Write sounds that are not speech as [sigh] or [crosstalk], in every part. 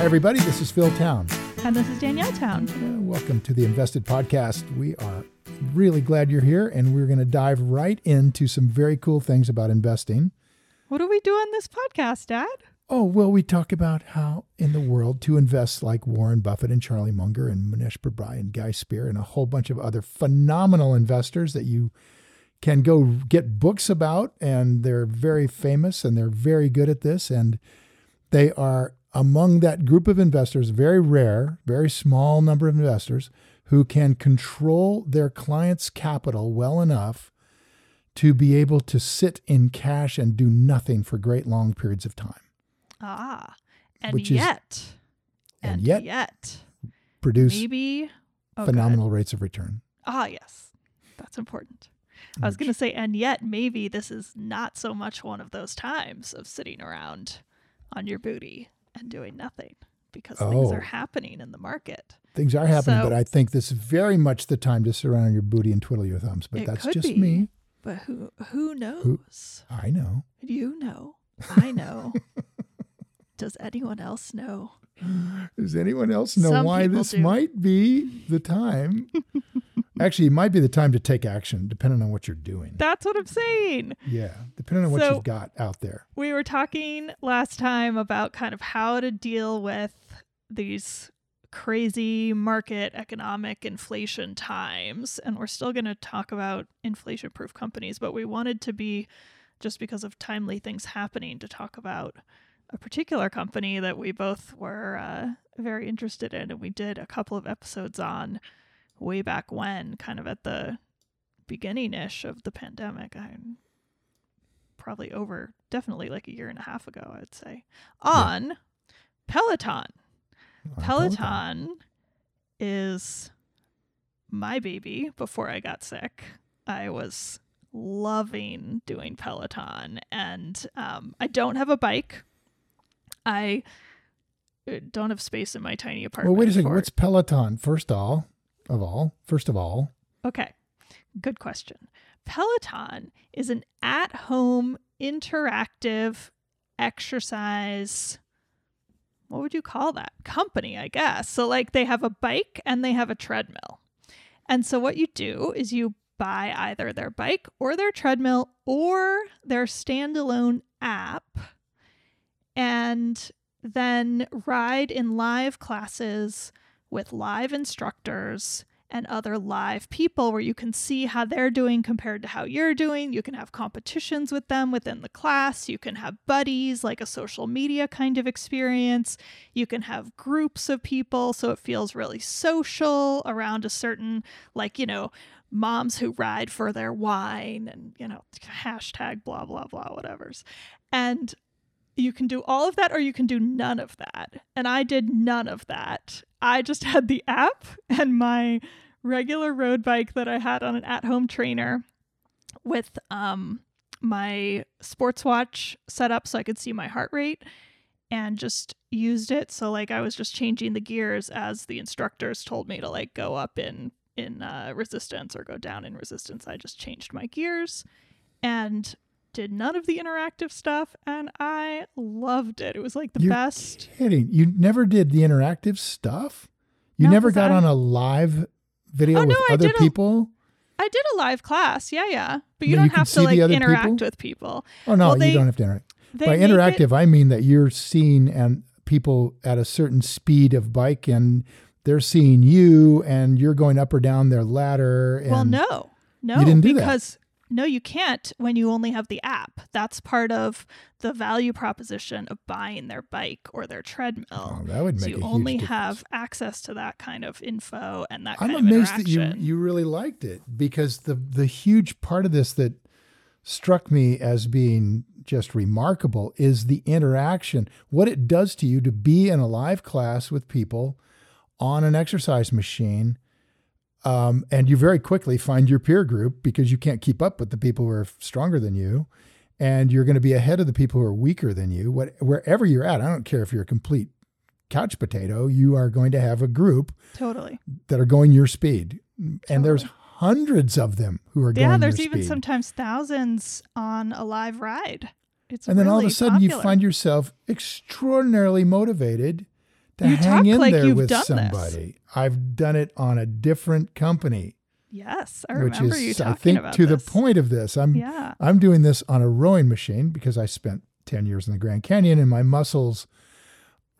Everybody. This is Phil Town. And this is Danielle Town. Uh, welcome to the Invested Podcast. We are really glad you're here, and we're going to dive right into some very cool things about investing. What do we do on this podcast, Dad? Oh, well, we talk about how in the world to invest like Warren Buffett and Charlie Munger and Mohnish Pabrai and Guy Spier and a whole bunch of other phenomenal investors that you can go get books about. And they're very famous and they're very good at this. And they are among that group of investors, very rare, very small number of investors who can control their client's capital well enough to be able to sit in cash and do nothing for great long periods of time. Ah, and Which is- yet, and yet yet, Produce maybe oh, phenomenal rates of return. Ah, yes, that's important. I was going to say, and yet, maybe this is not so much one of those times of sitting around on your booty and doing nothing because things Oh. are happening in the market. Things are happening, So- but I think this is very much the time to sit around on your booty and twiddle your thumbs. But that's just be. me. But who who knows? I know. You know, [laughs] I know. Does anyone else know? Does anyone else know Some why this do. might be the time? [laughs] Actually, it might be the time to take action, depending on what you're doing. That's what I'm saying. yeah, depending on what So- you've got out there. We were talking last time about kind of how to deal with these crazy market economic inflation times. And we're still going to talk about inflation proof companies, but we wanted to be, just because of timely things happening, to talk about a particular company that we both were uh, very interested in. And we did a couple of episodes on way back when, kind of at the beginning ish of the pandemic. I'm probably over definitely like a year and a half ago, I would say, on Peloton. On Peloton is my baby before I got sick. I was loving doing Peloton, and um, I don't have a bike. I uh, don't have space in my tiny apartment. Well, wait a second. What's Peloton? First of all of all, first of all, Okay, good question. Peloton is an at home interactive exercise. What would you call that? Company, I guess. So, like, they have a bike and they have a treadmill. And so, what you do is you buy either their bike or their treadmill or their standalone app and then ride in live classes with live instructors and other live people where you can see how they're doing compared to how you're doing. You can have competitions with them within the class. You can have buddies, like a social media kind of experience. You can have groups of people, so it feels really social around a certain, like, you know, moms who ride for their wine and, you know, hashtag blah, blah, blah, whatever's. And you can do all of that or you can do none of that. And I did none of that. I just [laughs] had the app and my regular road bike that I had on an at home trainer with um, my sports watch set up so I could see my heart rate and just used it. So, like, I was just changing the gears as the instructors told me to, like, go up in in uh, resistance or go down in resistance. I just changed my gears and did none of the interactive stuff and I loved it. It was like the You're best. kidding. You never did the interactive stuff. You No, never got I- on a live video Oh, with no, I other did people. I did a live class. Yeah, yeah. But you But don't you have to like interact people? with people. Oh no, Well, they- you don't have to interact. By make it- interactive, I mean that you're seeing and people at a certain speed of bike, and they're seeing you, and you're going up or down their ladder. And well, no. No, didn't do that. No, you can't when you only have the app. That's part of the value proposition of buying their bike or their treadmill. Oh, that would so make you a huge only difference. have access to that kind of info and that kind of thing. I'm amazed that you you really liked it because the the huge part of this that struck me as being just remarkable is the interaction, what it does to you to be in a live class with people on an exercise machine. Um, and you very quickly find your peer group because you can't keep up with the people who are stronger than you. And you're going to be ahead of the people who are weaker than you. What, wherever you're at, I don't care if you're a complete couch potato, you are going to have a group Totally. that are going your speed. And there's hundreds of them who are going Yeah, there's even speed. sometimes thousands on a live ride. It's and then all of a really sudden you find yourself extraordinarily motivated to You hang talk in like there you've with done this. somebody. I've done it on a different company, Yes, I remember which is you I think about to this. the point of this. I'm Yeah. I'm doing this on a rowing machine because I spent 10 years in the Grand Canyon and my muscles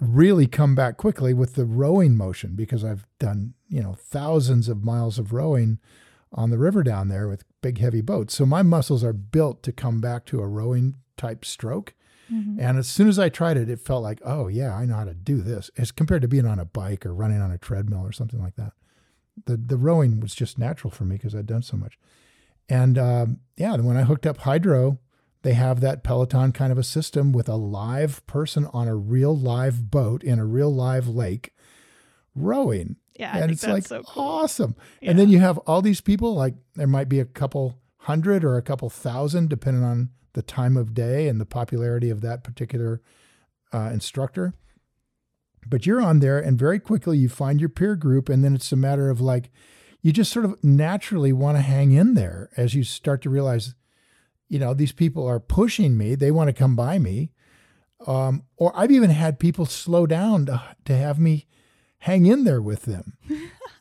really come back quickly with the rowing motion because I've done, you know, thousands of miles of rowing on the river down there with big heavy boats. So my muscles are built to come back to a rowing type stroke. Mm-hmm. And as soon as I tried it, it felt like, oh yeah, I know how to do this. As compared to being on a bike or running on a treadmill or something like that. The the rowing was just natural for me because I'd done so much. And um, yeah, when I hooked up Hydrow, they have that Peloton kind of a system with a live person on a real live boat in a real live lake rowing. Yeah, and it's like so cool. awesome. Yeah. And then you have all these people, like there might be a couple hundred or a couple thousand, depending on the time of day and the popularity of that particular uh, instructor. But you're on there, and very quickly you find your peer group, and then it's a matter of like, you just sort of naturally want to hang in there as you start to realize, you know, these people are pushing me. They want to come by me. Um, or I've even had people slow down to, to have me hang in there with them. [laughs]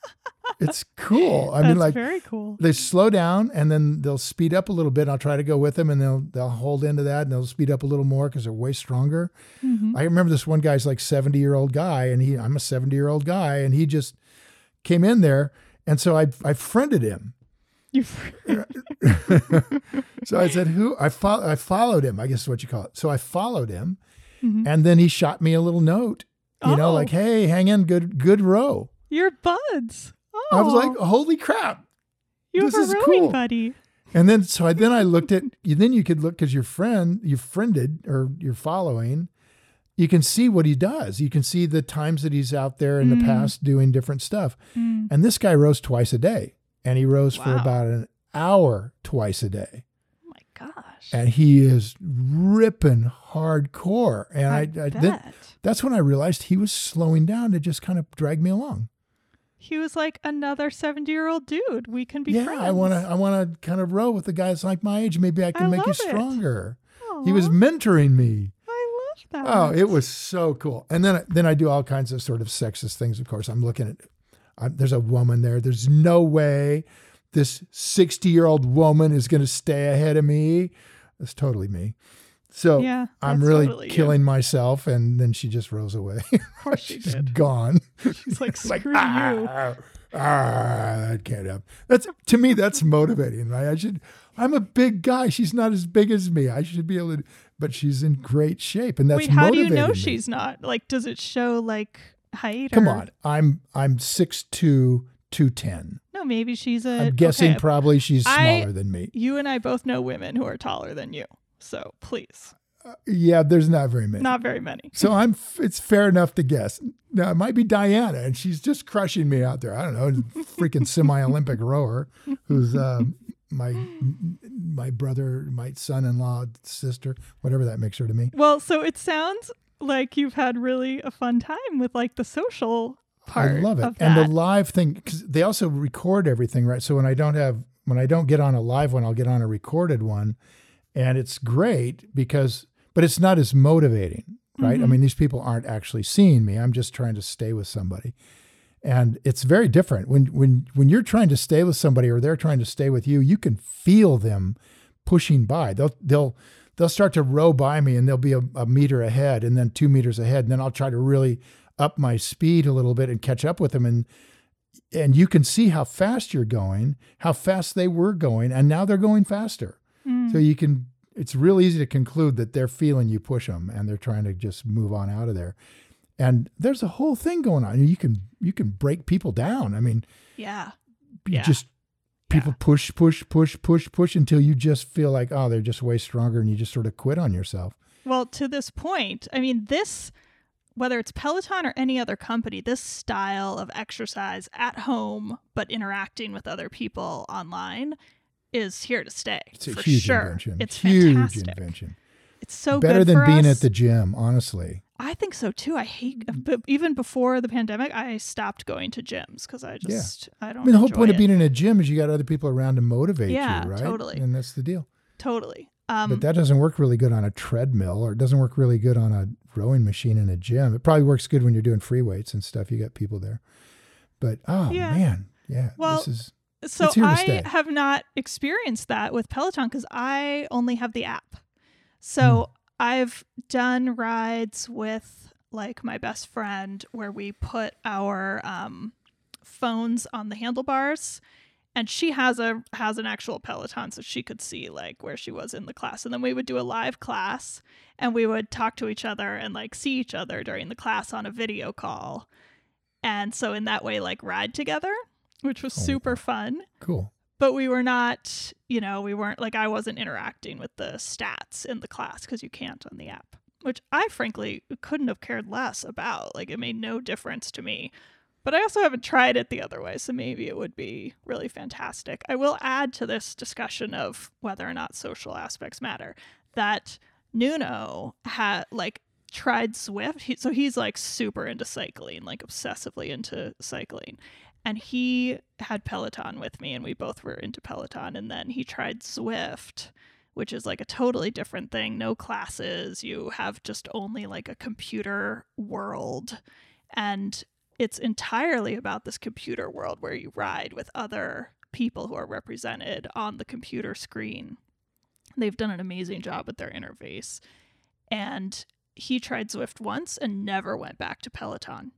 it's cool. I mean, like very cool. they slow down and then they'll speed up a little bit. I'll try to go with them and they'll they'll hold into that and they'll speed up a little more because they're way stronger. Mm-hmm. I remember this one guy's like 70 year old guy and he I'm a 70 year old guy and he just came in there and so I I friended him. You [laughs] [laughs] So I said, "Who?" I fo- I followed him. I guess is what you call it. So I followed him, Mhm. and then he shot me a little note. You know, Oh. like, "Hey, hang in, good good row." You're buds. Oh, I was like, "Holy crap!" you this have is a cool. buddy. And then so I, then I looked at you. Then you could look because your friend, you friended or you're following. You can see what he does. You can see the times that he's out there in the Mm. past doing different stuff. Mm. And this guy rows twice a day, and he rows for about an hour twice a day. Oh my gosh. and he is ripping hardcore. And I, I, I, then, that's when I realized he was slowing down to just kind of drag me along. He was like another 70 year old dude. We can be yeah, friends. I want to, I want to kind of row with the guys like my age. Maybe I can I make you stronger. He was mentoring me. I love that. Oh, it was so cool. And then, then I do all kinds of sort of sexist things. Of course, I'm looking at. I'm, there's a woman there. There's no way this 60 year old woman is going to stay ahead of me. That's totally me. So Yeah, I'm really totally you. killing myself, and then she just rose away. Of course [laughs] she She's did. gone. [laughs] She's like, It's [laughs] like, screw you. ah, ah, that can't happen. That's to me. That's motivating, right? I should. I'm a big guy. She's not as big as me. I should be able to. But she's in great shape, and that's Wait, how do you know me. she's not? Like, does it show like height? Come or- on, I'm I'm 6'2", 210. No, maybe she's a. I'm guessing okay, probably she's I- smaller than me. you and I both know women who are taller than you. So please, Yeah, there's not very many. not very many. So I'm. It's fair enough to guess. Now it might be Diana, and she's just crushing me out there. I don't know, freaking semi-Olympic rower, who's uh, my my brother, my son-in-law, sister, whatever that makes her to me. Well, so it sounds like you've had really a fun time with like the social part. I love it, and the live thing because they also record everything, right? So when I don't have when I don't get on a live one, I'll get on a recorded one, and it's great because, but it's not as motivating, right? I Mhm. mean, these people aren't actually seeing me. I'm just trying to stay with somebody. and it's very different when when when you're trying to stay with somebody or they're trying to stay with you you can feel them pushing by they'll they'll they'll start to row by me and they'll be a, a meter ahead and then two meters ahead and then i'll try to really up my speed a little bit and catch up with them and and you can see how fast you're going how fast they were going and now they're going faster Mm. so you can it's real easy to conclude that they're feeling you push them and they're trying to just move on out of there and there's a whole thing going on you can you can break people down i mean yeah. you Yeah. just people push, push, push, push, push until you just feel like, oh, they're just way stronger, and you just sort of quit on yourself. Well, to this point, I mean, this, whether it's Peloton or any other company, this style of exercise at home, but interacting with other people online is here to stay. It's a for huge sure. invention. It's huge fantastic. invention. It's so Better than being us. at the gym, honestly. I think so too. I hate, Mm-hmm. but even before the pandemic, I stopped going to gyms because I just, I don't. I mean, the whole point of being in a gym is you got other people around to motivate Yeah, you, right? totally. And that's the deal. totally. Um, but that doesn't work really good on a treadmill, or it doesn't work really good on a rowing machine in a gym. It probably works good when you're doing free weights and stuff. You got people there. But oh Yeah. man, yeah, Well, this is So It's here to I have not experienced that with Peloton because I only have the app. So Hmm. I've done rides with like my best friend where we put our um, phones on the handlebars and she has a has an actual peloton so she could see like where she was in the class and then we would do a live class and we would talk to each other and like see each other during the class on a video call and so in that way like ride together which was Oh, super fun cool. but we were not you know we weren't like i wasn't interacting with the stats in the class because you can't on the app which i frankly couldn't have cared less about like it made no difference to me but i also haven't tried it the other way so maybe it would be really fantastic i will add to this discussion of whether or not social aspects matter that nuno had like tried Zwift. He, so he's like super into cycling, like obsessively into cycling. And he had Peloton with me, and we both were into Peloton. And then he tried Zwift, which is like a totally different thing. No classes. You have just only like a computer world. And it's entirely about this computer world where you ride with other people who are represented on the computer screen. They've done an amazing job with their interface. And he tried Zwift once and never went back to Peloton.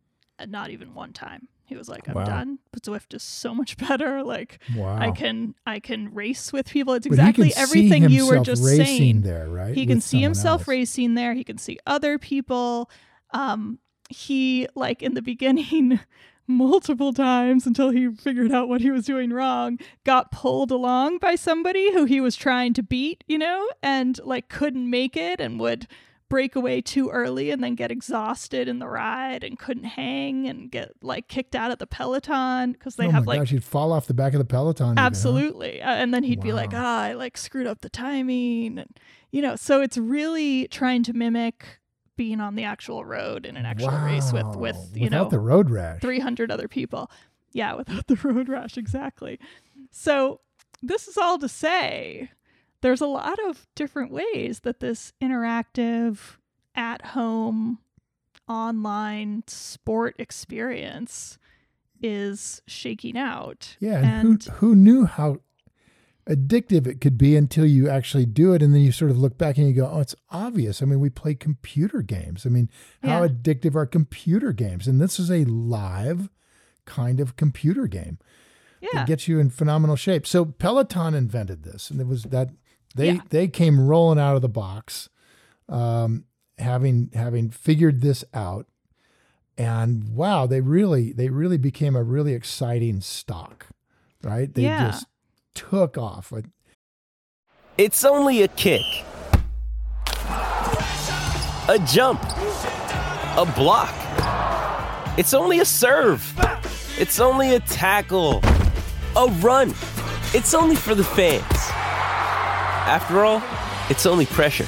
Not even one time. He was like, I'm Wow. done. But Zwift is so much [laughs] better. Like Wow. I can I can race with people. It's exactly everything you were just racing saying. there, right? He can with see himself else. racing there. He can see other people. Um, he like in the beginning, [laughs] multiple times until he figured out what he was doing wrong, got pulled along by somebody who he was trying to beat, you know, and like couldn't make it and would break away too early and then get exhausted in the ride and couldn't hang and get like kicked out of the peloton because they oh have like gosh, he'd fall off the back of the peloton. even, huh? Absolutely. Uh, and then he'd be like, Wow. ah, I like screwed up the timing. And, you know, so it's really trying to mimic being on the actual road in an actual race with, with, Wow. you Without know, the road rash. 300 other people. Yeah, [laughs] without the road rash. Exactly. So this is all to say there's a lot of different ways that this interactive, at home, online sport experience is shaking out. Yeah, and, and who who knew how addictive it could be until you actually do it, and then you sort of look back and you go, "Oh, it's obvious." I mean, we play computer games. I mean, how Yeah. addictive are computer games? And this is a live kind of computer game yeah. that gets you in phenomenal shape. So Peloton invented this, and it was that they Yeah. they came rolling out of the box, um, having having figured this out. And wow, they really they really became a really exciting stock, right? They Yeah. just took off. It's only a kick, a jump, a block. It's only a serve. It's only a tackle, a run. It's only for the fans. After all, it's only pressure.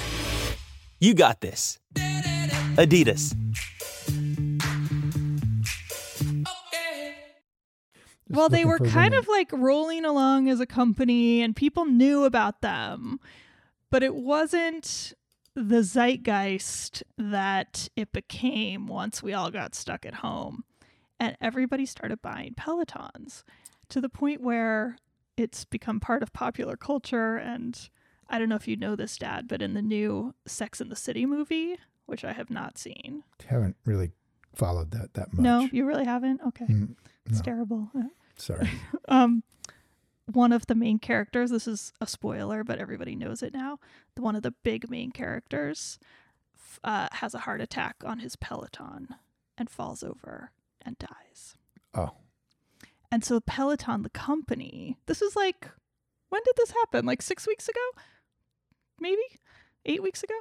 You got this. Adidas. just well, they were kind of like rolling along as a company and people knew about them, but it wasn't the zeitgeist that it became once we all got stuck at home. And everybody started buying Pelotons to the point where it's become part of popular culture. And I don't know if you know this, Dad, but in the new Sex and the City movie, which I have not seen. haven't really followed that that much. No, you really haven't? Okay. Mm, It's no. terrible. Sorry. [laughs] um one of the main characters this is a spoiler but everybody knows it now the one of the big main characters uh, has a heart attack on his peloton and falls over and dies Oh, And so Peloton, the company, this is like, when did this happen? Like six weeks ago? Maybe? Eight weeks ago?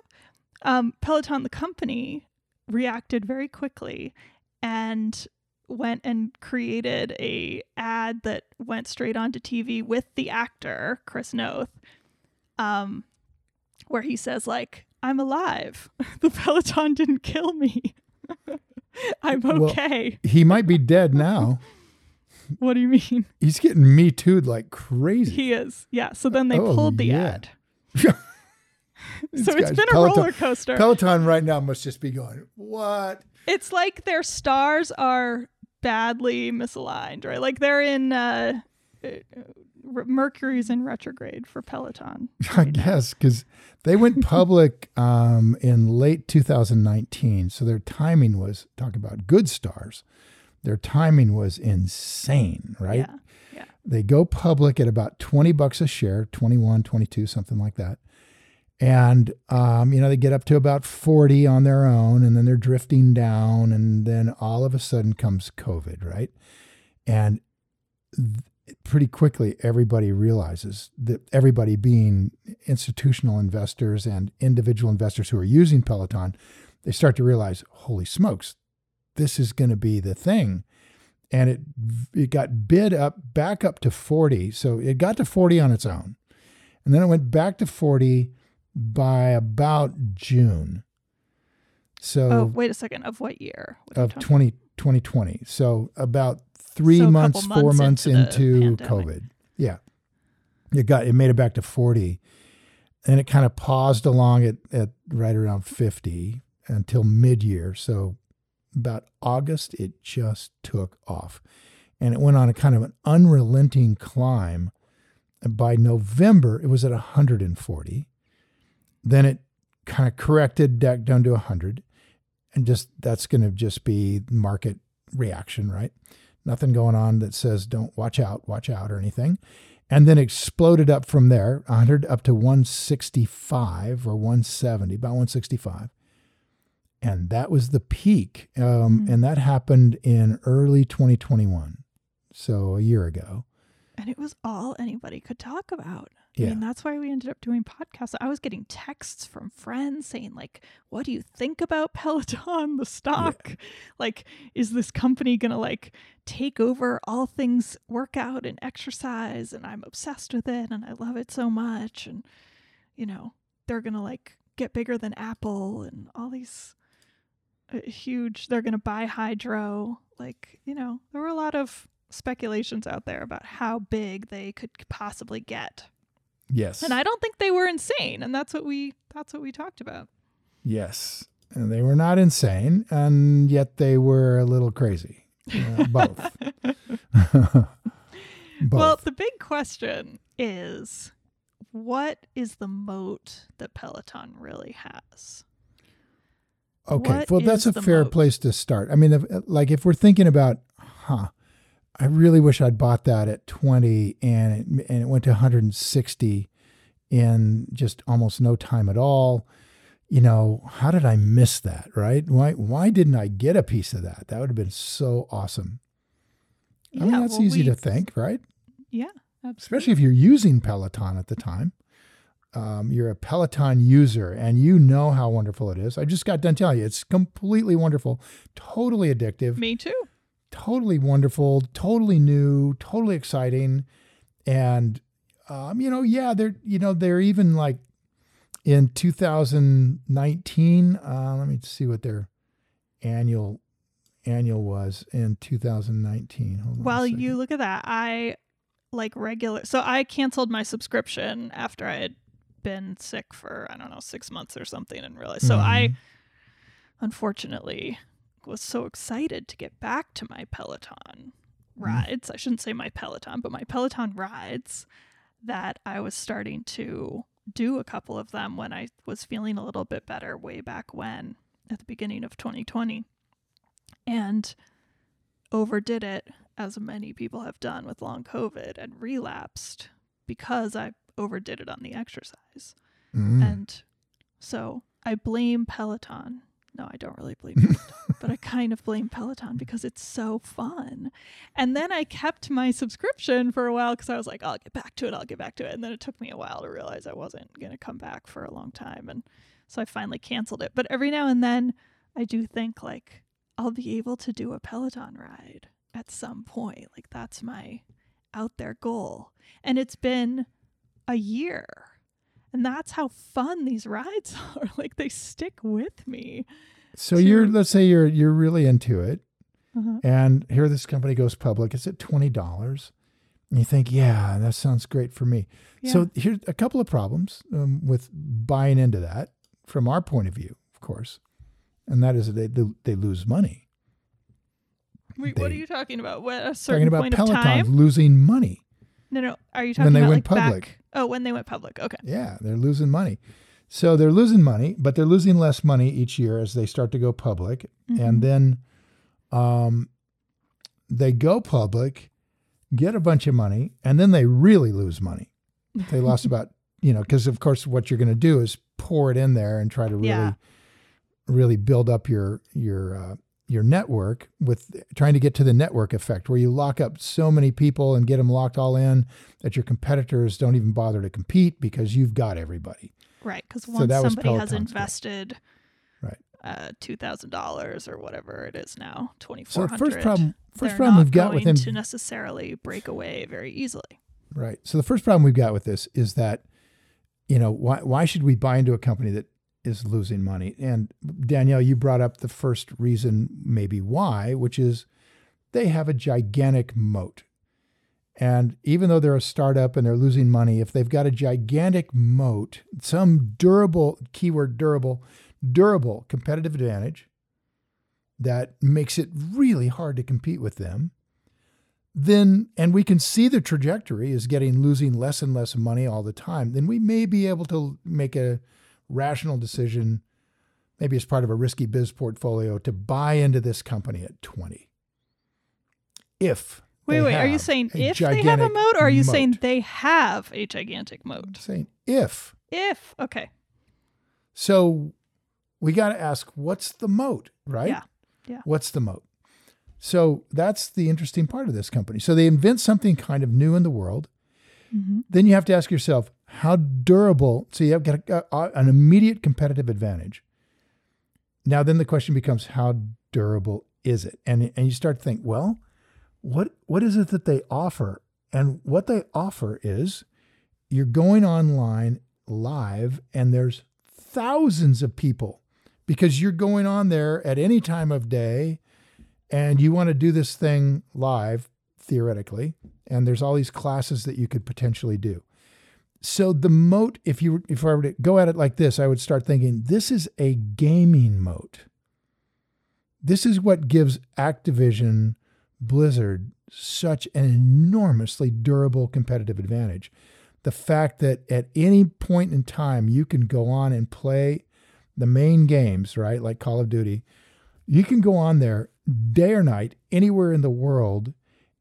Um, Peloton, the company, reacted very quickly and went and created a ad that went straight onto TV with the actor Chris Noth, um, where he says like, "I'm alive. [laughs] the Peloton didn't kill me. [laughs] I'm Well- okay." He might be dead now. [laughs] what do you mean? He's getting me too'd like crazy. He is. Yeah. So then they Oh, pulled the yeah. ad. [laughs] So it's been a Peloton- roller coaster. Peloton right now must just be going, what? it's like their stars are badly misaligned, right? Like they're in uh, uh, Mercury's in retrograde for Peloton. [laughs] I guess because they went [laughs] public um, in late 2019, so their timing was talk about good stars. Their timing was insane, right? Yeah. Yeah. They go public at about 20 bucks a share, 21, 22, something like that. And, um, you know, they get up to about 40 on their own and then they're drifting down. And then all of a sudden comes COVID, right? And th- pretty quickly, everybody realizes that everybody being institutional investors and individual investors who are using Peloton, they start to realize, holy smokes, this is going to be the thing and it it got bid up back up to 40 so it got to 40 on its own and then it went back to 40 by about june. So Oh, wait a second. Of what year? What of talking- 20, 2020 so about three So a months four months months into into covid. Yeah. It got it made it back to 40 and it kind of paused along at, at right around 50 until mid-year. So about august it just took off. And it went on a kind of an unrelenting climb. And by november it was at 140 then it kind of corrected back down to 100 and just that's going to just be market reaction right? Nothing going on that says don't watch out watch out or anything. And then exploded up from there 100 up to 165 or 170 about 165 and that was the peak um, Mhm. and that happened in early 2021 so a year ago And it was all anybody could talk about. Yeah. I mean, that's why we ended up doing podcasts. I was getting texts from friends saying, like, what do you think about Peloton, the stock? Like, is this company going to like take over all things workout and exercise? And I'm obsessed with it and I love it so much. And, you know, they're going to like get bigger than Apple and all these uh, huge, they're going to buy Hydrow. Like, you know, there were a lot of speculations out there about how big they could possibly get. yes And I don't think they were insane, and that's what we that's what we talked about. Yes. And they were not insane, and yet they were a little crazy. Uh, [laughs] both. [laughs] both. Well, the big question is what is the moat that Peloton really has? okay. what Well, that's a fair moat? place to start. I mean, if, like if we're thinking about, huh, I really wish I'd bought that at 20 and it, and it went to 160 in just almost no time at all. You know, how did I miss that, right? Why why didn't I get a piece of that? That would have been so awesome. I mean, that's well, easy we- to think, right? Yeah, absolutely. especially if you're using Peloton at the time. Um, you're a Peloton user and you know how wonderful it is. I just got done telling you, it's completely wonderful, totally addictive, Me too. Totally wonderful, totally new, totally exciting. And, um, you know, yeah, they're, you know, they're even like in 2019. Uh, let me see what their annual annual was in 2019. Hold While you look at that, I like regular. So I canceled my subscription after I had been sick for I don't know six months or something, and realized. So I, Mhm. unfortunately, was so excited to get back to my Peloton rides. I shouldn't say my Peloton, but my Peloton rides that I was starting to do a couple of them when I was feeling a little bit better way back when at the beginning of 2020 and overdid it as many people have done with long covid and relapsed because I overdid it on the exercise. Mm. And so I blame Peloton. No, I don't really blame Peloton. but I kind of blame Peloton because it's so fun. And then I kept my subscription for a while because I was like, I'll get back to it, I'll get back to it. And then it took me a while to realize I wasn't going to come back for a long time. And so I finally canceled it. But every now and then I do think like I'll be able to do a Peloton ride at some point. Like that's my out there goal. And it's been a year. And that's how fun these rides [laughs] are. Like they stick with me. So to- you're let's say you're you're really into it, Uh-huh. and here this company goes public. It's at twenty dollars. And you think, yeah, that sounds great for me. So here's a couple of problems um, with buying into that from our point of view, of course, and that is that they they lose money. Wait, what are you talking about? What a certain Talking about point Peloton of time? losing money. No, no. Are you talking When they about went like public. back? Oh, when they went public. Okay. Yeah, they're losing money. So they're losing money, but they're losing less money each year as they start to go public. And then um, they go public, get a bunch of money, and then they really lose money. They lost [laughs] about, you know, because of course what you're going to do is pour it in there and try to really, Yeah. really build up your your uh, your network with trying to get to the network effect where you lock up so many people and get them locked all in that your competitors don't even bother to compete because you've got everybody. Right. Because So once was somebody has invested Right. uh, two thousand dollars or whatever it is now, twenty So the first problem, first problem we've got with them to necessarily break away very easily. right? So the first problem we've got with this is that, you know, why why should we buy into a company that is losing money? And Danielle, you brought up the first reason, maybe why, which is they have a gigantic moat. And even though they're a startup and they're losing money, if they've got a gigantic moat, some durable, keyword durable, durable competitive advantage that makes it really hard to compete with them, then, and we can see the trajectory is getting losing less and less money all the time, then we may be able to make a rational decision, maybe as part of a risky biz portfolio, to buy into this company at 20. If Wait, wait. Are you saying if they have a moat, or are you moat. saying they have a gigantic moat? I'm saying if. If okay, So we got to ask, what's the moat, right? Yeah. Yeah. What's the moat? So that's the interesting part of this company. So they invent something kind of new in the world. Mm-hmm. Then you have to ask yourself, how durable? So you have got a, a- an immediate competitive advantage. Now, then the question becomes, how durable is it? And and you start to think, well, what what is it that they offer? And what they offer is, you're going online live, and there's thousands of people because you're going on there at any time of day and you want to do this thing live theoretically and there's all these classes that you could potentially do so the moat if you if i were to go at it like this i would start thinking this is a gaming moat this is what gives activision blizzard such an enormously durable competitive advantage the fact that at any point in time you can go on and play the main games, right? Like Call of Duty, you can go on there day or night, anywhere in the world,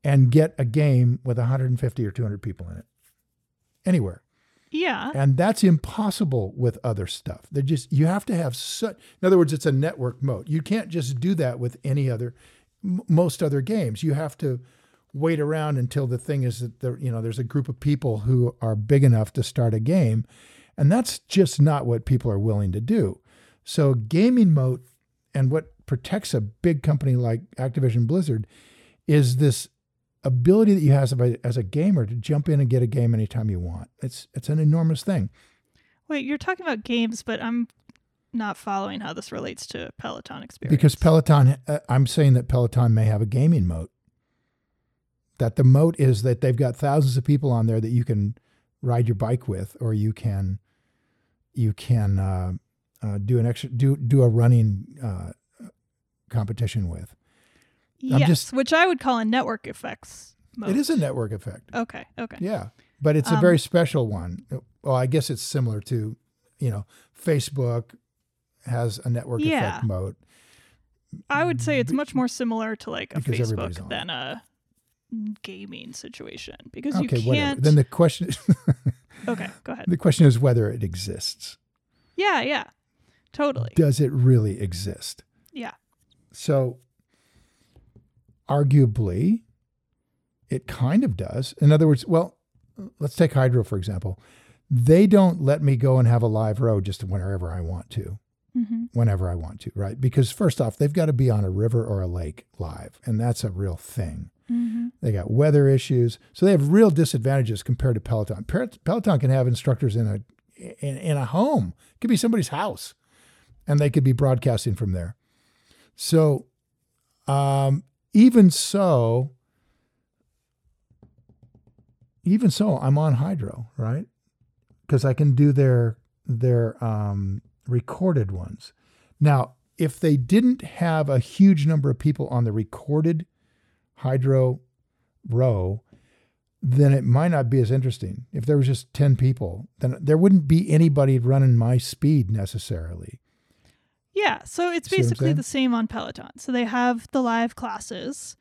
and get a game with 150 or 200 people in it. Anywhere. Yeah, And that's impossible with other stuff. They just you have to have such. In other words, it's a network moat. You can't just do that with any other, m- most other games. You have to wait around until the thing is that there, you know, there's a group of people who are big enough to start a game, and that's just not what people are willing to do. So gaming moat and what protects a big company like Activision Blizzard is this ability that you have as a, as a gamer to jump in and get a game anytime you want. It's it's an enormous thing. wait. You're talking about games, but I'm not following how this relates to Peloton experience. Because Peloton, uh, I'm saying that Peloton may have a gaming moat. That the moat is that they've got thousands of people on there that you can ride your bike with, or you can you can uh, uh, do an extra do do a running uh, competition with. Yes, just- which I would call a network effects. Moat. It is a network effect. Okay. Okay. Yeah, but it's a Um, very special one. Well, I guess it's similar to, you know, Facebook has a network Yeah. effect moat. I would say it's much more similar to like a Facebook than a gaming situation because Okay, you can't. Then the question [laughs] okay, go ahead. the question is whether it exists. Yeah, yeah, totally. Does it really exist? Yeah. So, arguably, it kind of does. In other words, well, let's take Hydrow, for example. They don't let me go and have a live row just whenever I want to, Mm-hmm. whenever I want to, right? Because first off, they've got to be on a river or a lake live, and that's a real thing. Mm-hmm. They got weather issues, so they have real disadvantages compared to Peloton. Peloton can have instructors in a in, in a home. It could be somebody's house, and they could be broadcasting from there. So, um, even so, even so, I'm on Hydrow, right? Because I can do their their um, recorded ones. Now, if they didn't have a huge number of people on the recorded Hydrow row, then it might not be as interesting. If there was just 10 people, then there wouldn't be anybody running my speed necessarily. Yeah, so it's See basically the same on Peloton. So they have the live classes,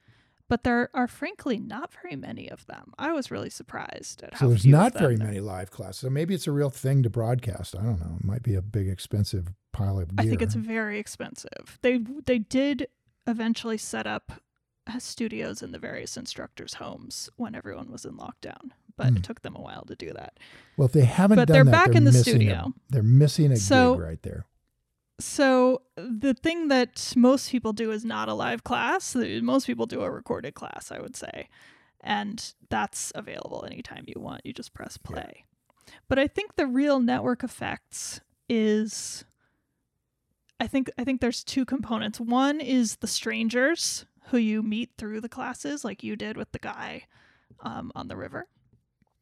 but there are frankly not very many of them. I was really surprised at how So there's not very there- many live classes. So maybe it's a real thing to broadcast. I don't know. It might be a big expensive pile of gear. I think it's very expensive. They they did eventually set up uh, studios in the various instructors' homes when everyone was in lockdown, but Hmm. it took them a while to do that. well, if they haven't but done they're that, back in the missing a- studio. they're missing a So- gig right there. So the thing that most people do is not a live class. Most people do a recorded class, I would say. And that's available anytime you want. You just press play. But I think the real network effects is I think I think there's two components. One is the strangers who you meet through the classes, like you did with the guy um, on the river.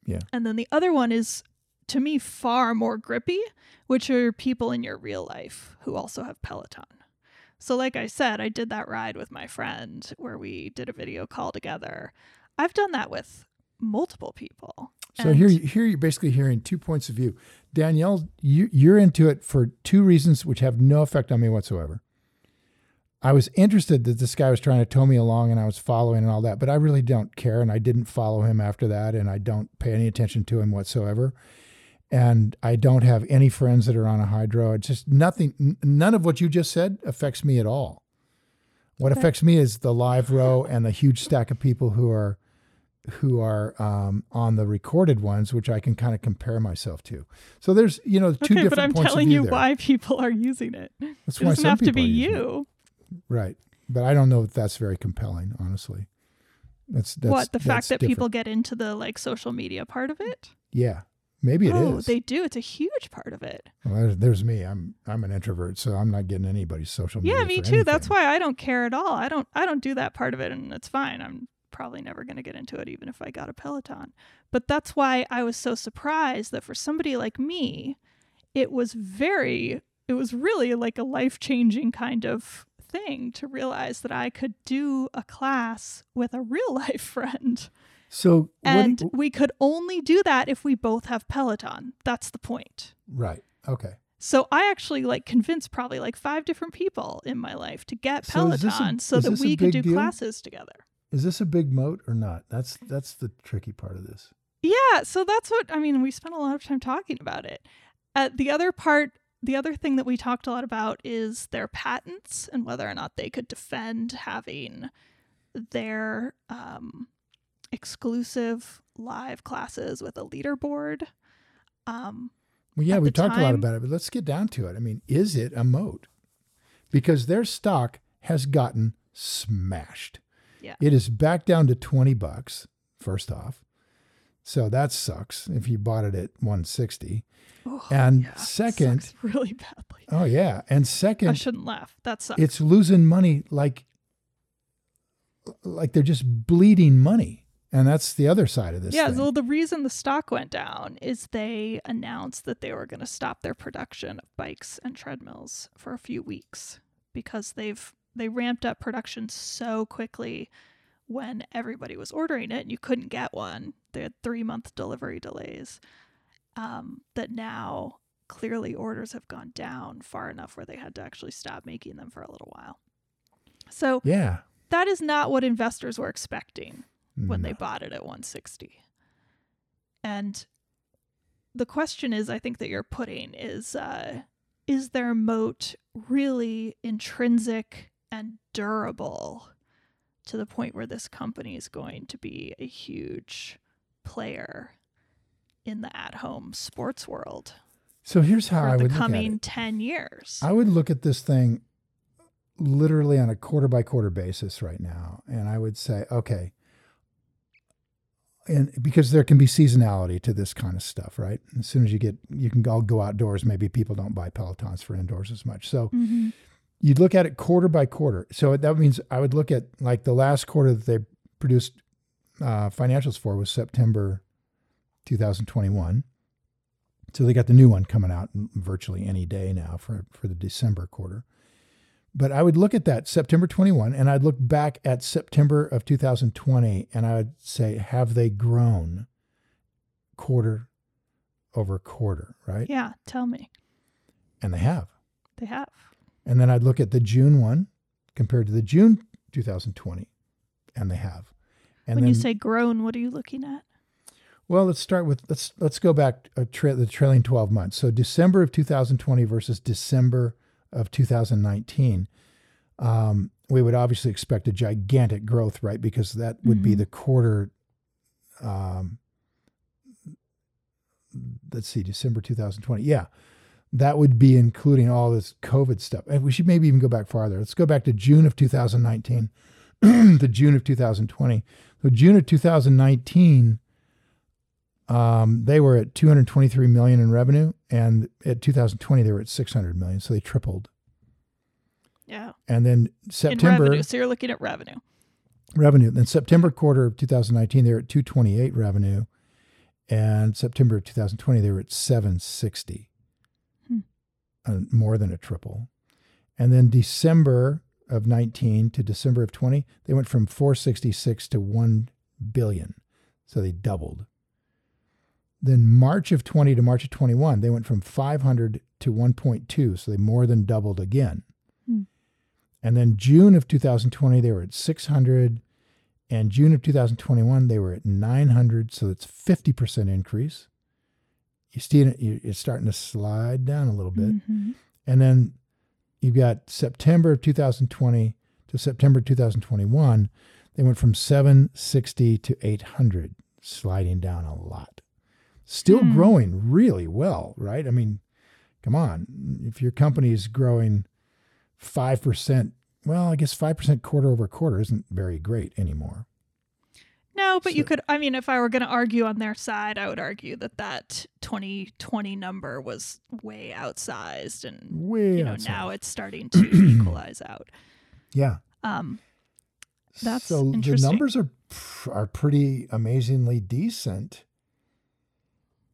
Yeah. And then the other one is to me far more grippy, which are people in your real life who also have Peloton. So, like I said, I did that ride with my friend where we did a video call together. I've done that with multiple people. So And- here, here you're basically hearing two points of view. Danielle, you, you're into it for two reasons which have no effect on me whatsoever. I was interested that this guy was trying to tow me along and I was following and all that, but I really don't care. And I didn't follow him after that. And I don't pay any attention to him whatsoever. And I don't have any friends that are on a hydrow. It's just nothing, n- none of what you just said affects me at all. What Okay. affects me is the live row and the huge stack of people who are who are um, on the recorded ones, which I can kind of compare myself to. So there's you know two okay, different but I'm points telling you there. why people are using it. That's It why doesn't have to be using it. you. right? But I don't know if that's very compelling, honestly. That's, that's what the fact that people get into the like social media part of it? yeah maybe it oh, is. oh, they do. It's a huge part of it. Well, there's, me. I'm I'm an introvert, so I'm not getting anybody's social media. Yeah, me too. That's why I don't care at all. I don't I don't do that part of it and it's fine. I'm probably never going to get into it even if I got a Peloton. But that's why I was so surprised that for somebody like me, it was very it was really like a life-changing kind of thing to realize that I could do a class with a real [laughs] life friend. So And we could only do that if we both have Peloton. That's the point. right. Okay. So I actually like convinced probably like five different people in my life to get So a- Peloton so that we could do deal? classes together. Is this a big moat or not? That's that's the tricky part of this. Yeah, so that's what I mean. We spent a lot of time talking about it. Uh, the other part, the other thing that we talked a lot about is their patents and whether or not they could defend having their um, exclusive live classes with a leaderboard. Um, Well, yeah, we talked a lot about it, but let's get down to it. I mean, is it a moat? Because their stock has gotten smashed. Yeah. It is back down to 20 bucks, first off. So that sucks if you bought it at 160. oh, And yeah, second- sucks really badly. Oh, yeah. And second, I shouldn't laugh. That sucks. it's losing money like like they're just bleeding money. And that's the other side of this. yeah, thing. so the reason the stock went down is they announced that they were going to stop their production of bikes and treadmills for a few weeks because they've they ramped up production so quickly when everybody was ordering it and you couldn't get one. They had three month delivery delays. Um, that now clearly orders have gone down far enough where they had to actually stop making them for a little while. So yeah. that is not what investors were expecting when they bought it at 160. And the question is I think that you're putting is uh is their moat really intrinsic and durable to the point where this company is going to be a huge player in the at-home sports world So here's how I would look at the coming it. 10 years. I would look at this thing literally on a quarter by quarter basis right now, and I would say, okay, and because there can be seasonality to this kind of stuff, right? As soon as you get, you can all go outdoors. Maybe people don't buy Pelotons for indoors as much. So Mhm. you'd look at it quarter by quarter. So that means I would look at like the last quarter that they produced uh, financials for was September 2021. So they got the new one coming out virtually any day now for, for the December quarter. But I would look at that September 21 and I'd look back at September of 2020 and I would say, have they grown quarter over quarter, right? Yeah, tell me. And they have. They have. And then I'd look at the June one compared to the June 2020, and they have. And when then, you say grown, what are you looking at? well, let's start with let's let's go back a tra- the trailing 12 months. So December of 2020 versus December of 2019. Um, we would obviously expect a gigantic growth, right? Because that would be Mhm. the quarter. Um, let's see, December 2020. Yeah, that would be including all this COVID stuff. And we should maybe even go back farther. Let's go back to June of 2019, to [clears throat] June of 2020. So June of 2019, um, they were at 223 million in revenue, and at 2020 they were at 600 million. So they tripled. Yeah. And then In September revenue. So you're looking at revenue. revenue. Then September quarter of 2019, they were at 228 revenue, and September 2020, they were at 760, Hmm. uh, more than a triple. And then December of 19 to December of 20, they went from 466 to 1 billion, so they doubled. Then March of 20 to March of 21, they went from 500 to 1.2, so they more than doubled again. Hmm. And then June of 2020, they were at 600. And June of 2021, they were at 900. So it's 50% increase. You see it, it's starting to slide down a little bit. Mhm. And then you've got September of 2020 to September 2021. They went from 760 to 800, sliding down a lot. Still Hmm. growing really well, right? I mean, come on. If your company is growing 5%, well, I guess 5% quarter over quarter isn't very great anymore. No, but you could. I mean, if I were going to argue on their side, I would argue that that 2020 number was way outsized, and Way you know outside. now it's starting [clears throat] to equalize out. Yeah. Um, That's so the numbers are are pretty amazingly decent.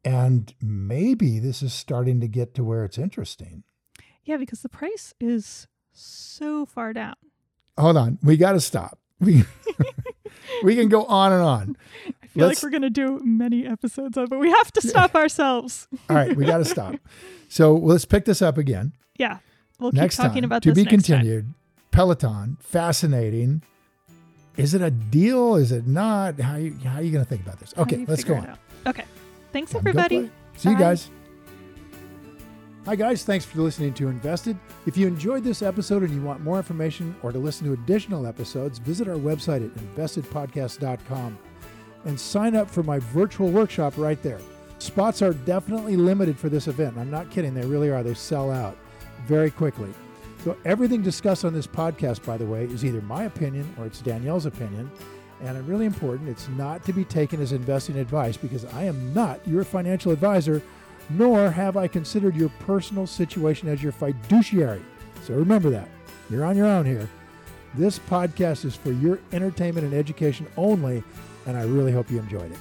And maybe this is starting to get to where it's interesting. yeah, because the price is so far down. Hold on, we got to stop. We [laughs] we can go on and on. I feel Let's- like we're going to do many episodes of it. But we have to stop ourselves. All right, we got to stop. [laughs] So let's pick this up again Yeah, we'll keep next talking time. about to this be next time. continued. Peloton, fascinating. Is it a deal? Is it not? How you how are you going to think about this? Okay, let's go on. Okay, thanks everybody. See you guys. Hi, guys. Thanks for listening to Invested. If you enjoyed this episode and you want more information or to listen to additional episodes, visit our website at investedpodcast.com and sign up for my virtual workshop right there. Spots are definitely limited for this event. I'm not kidding. They really are. They sell out very quickly. So, everything discussed on this podcast, by the way, is either my opinion or it's Danielle's opinion. And really important, it's not to be taken as investing advice because I am not your financial advisor, nor have I considered your personal situation as your fiduciary. So remember that. You're on your own here. This podcast is for your entertainment and education only, and I really hope you enjoyed it.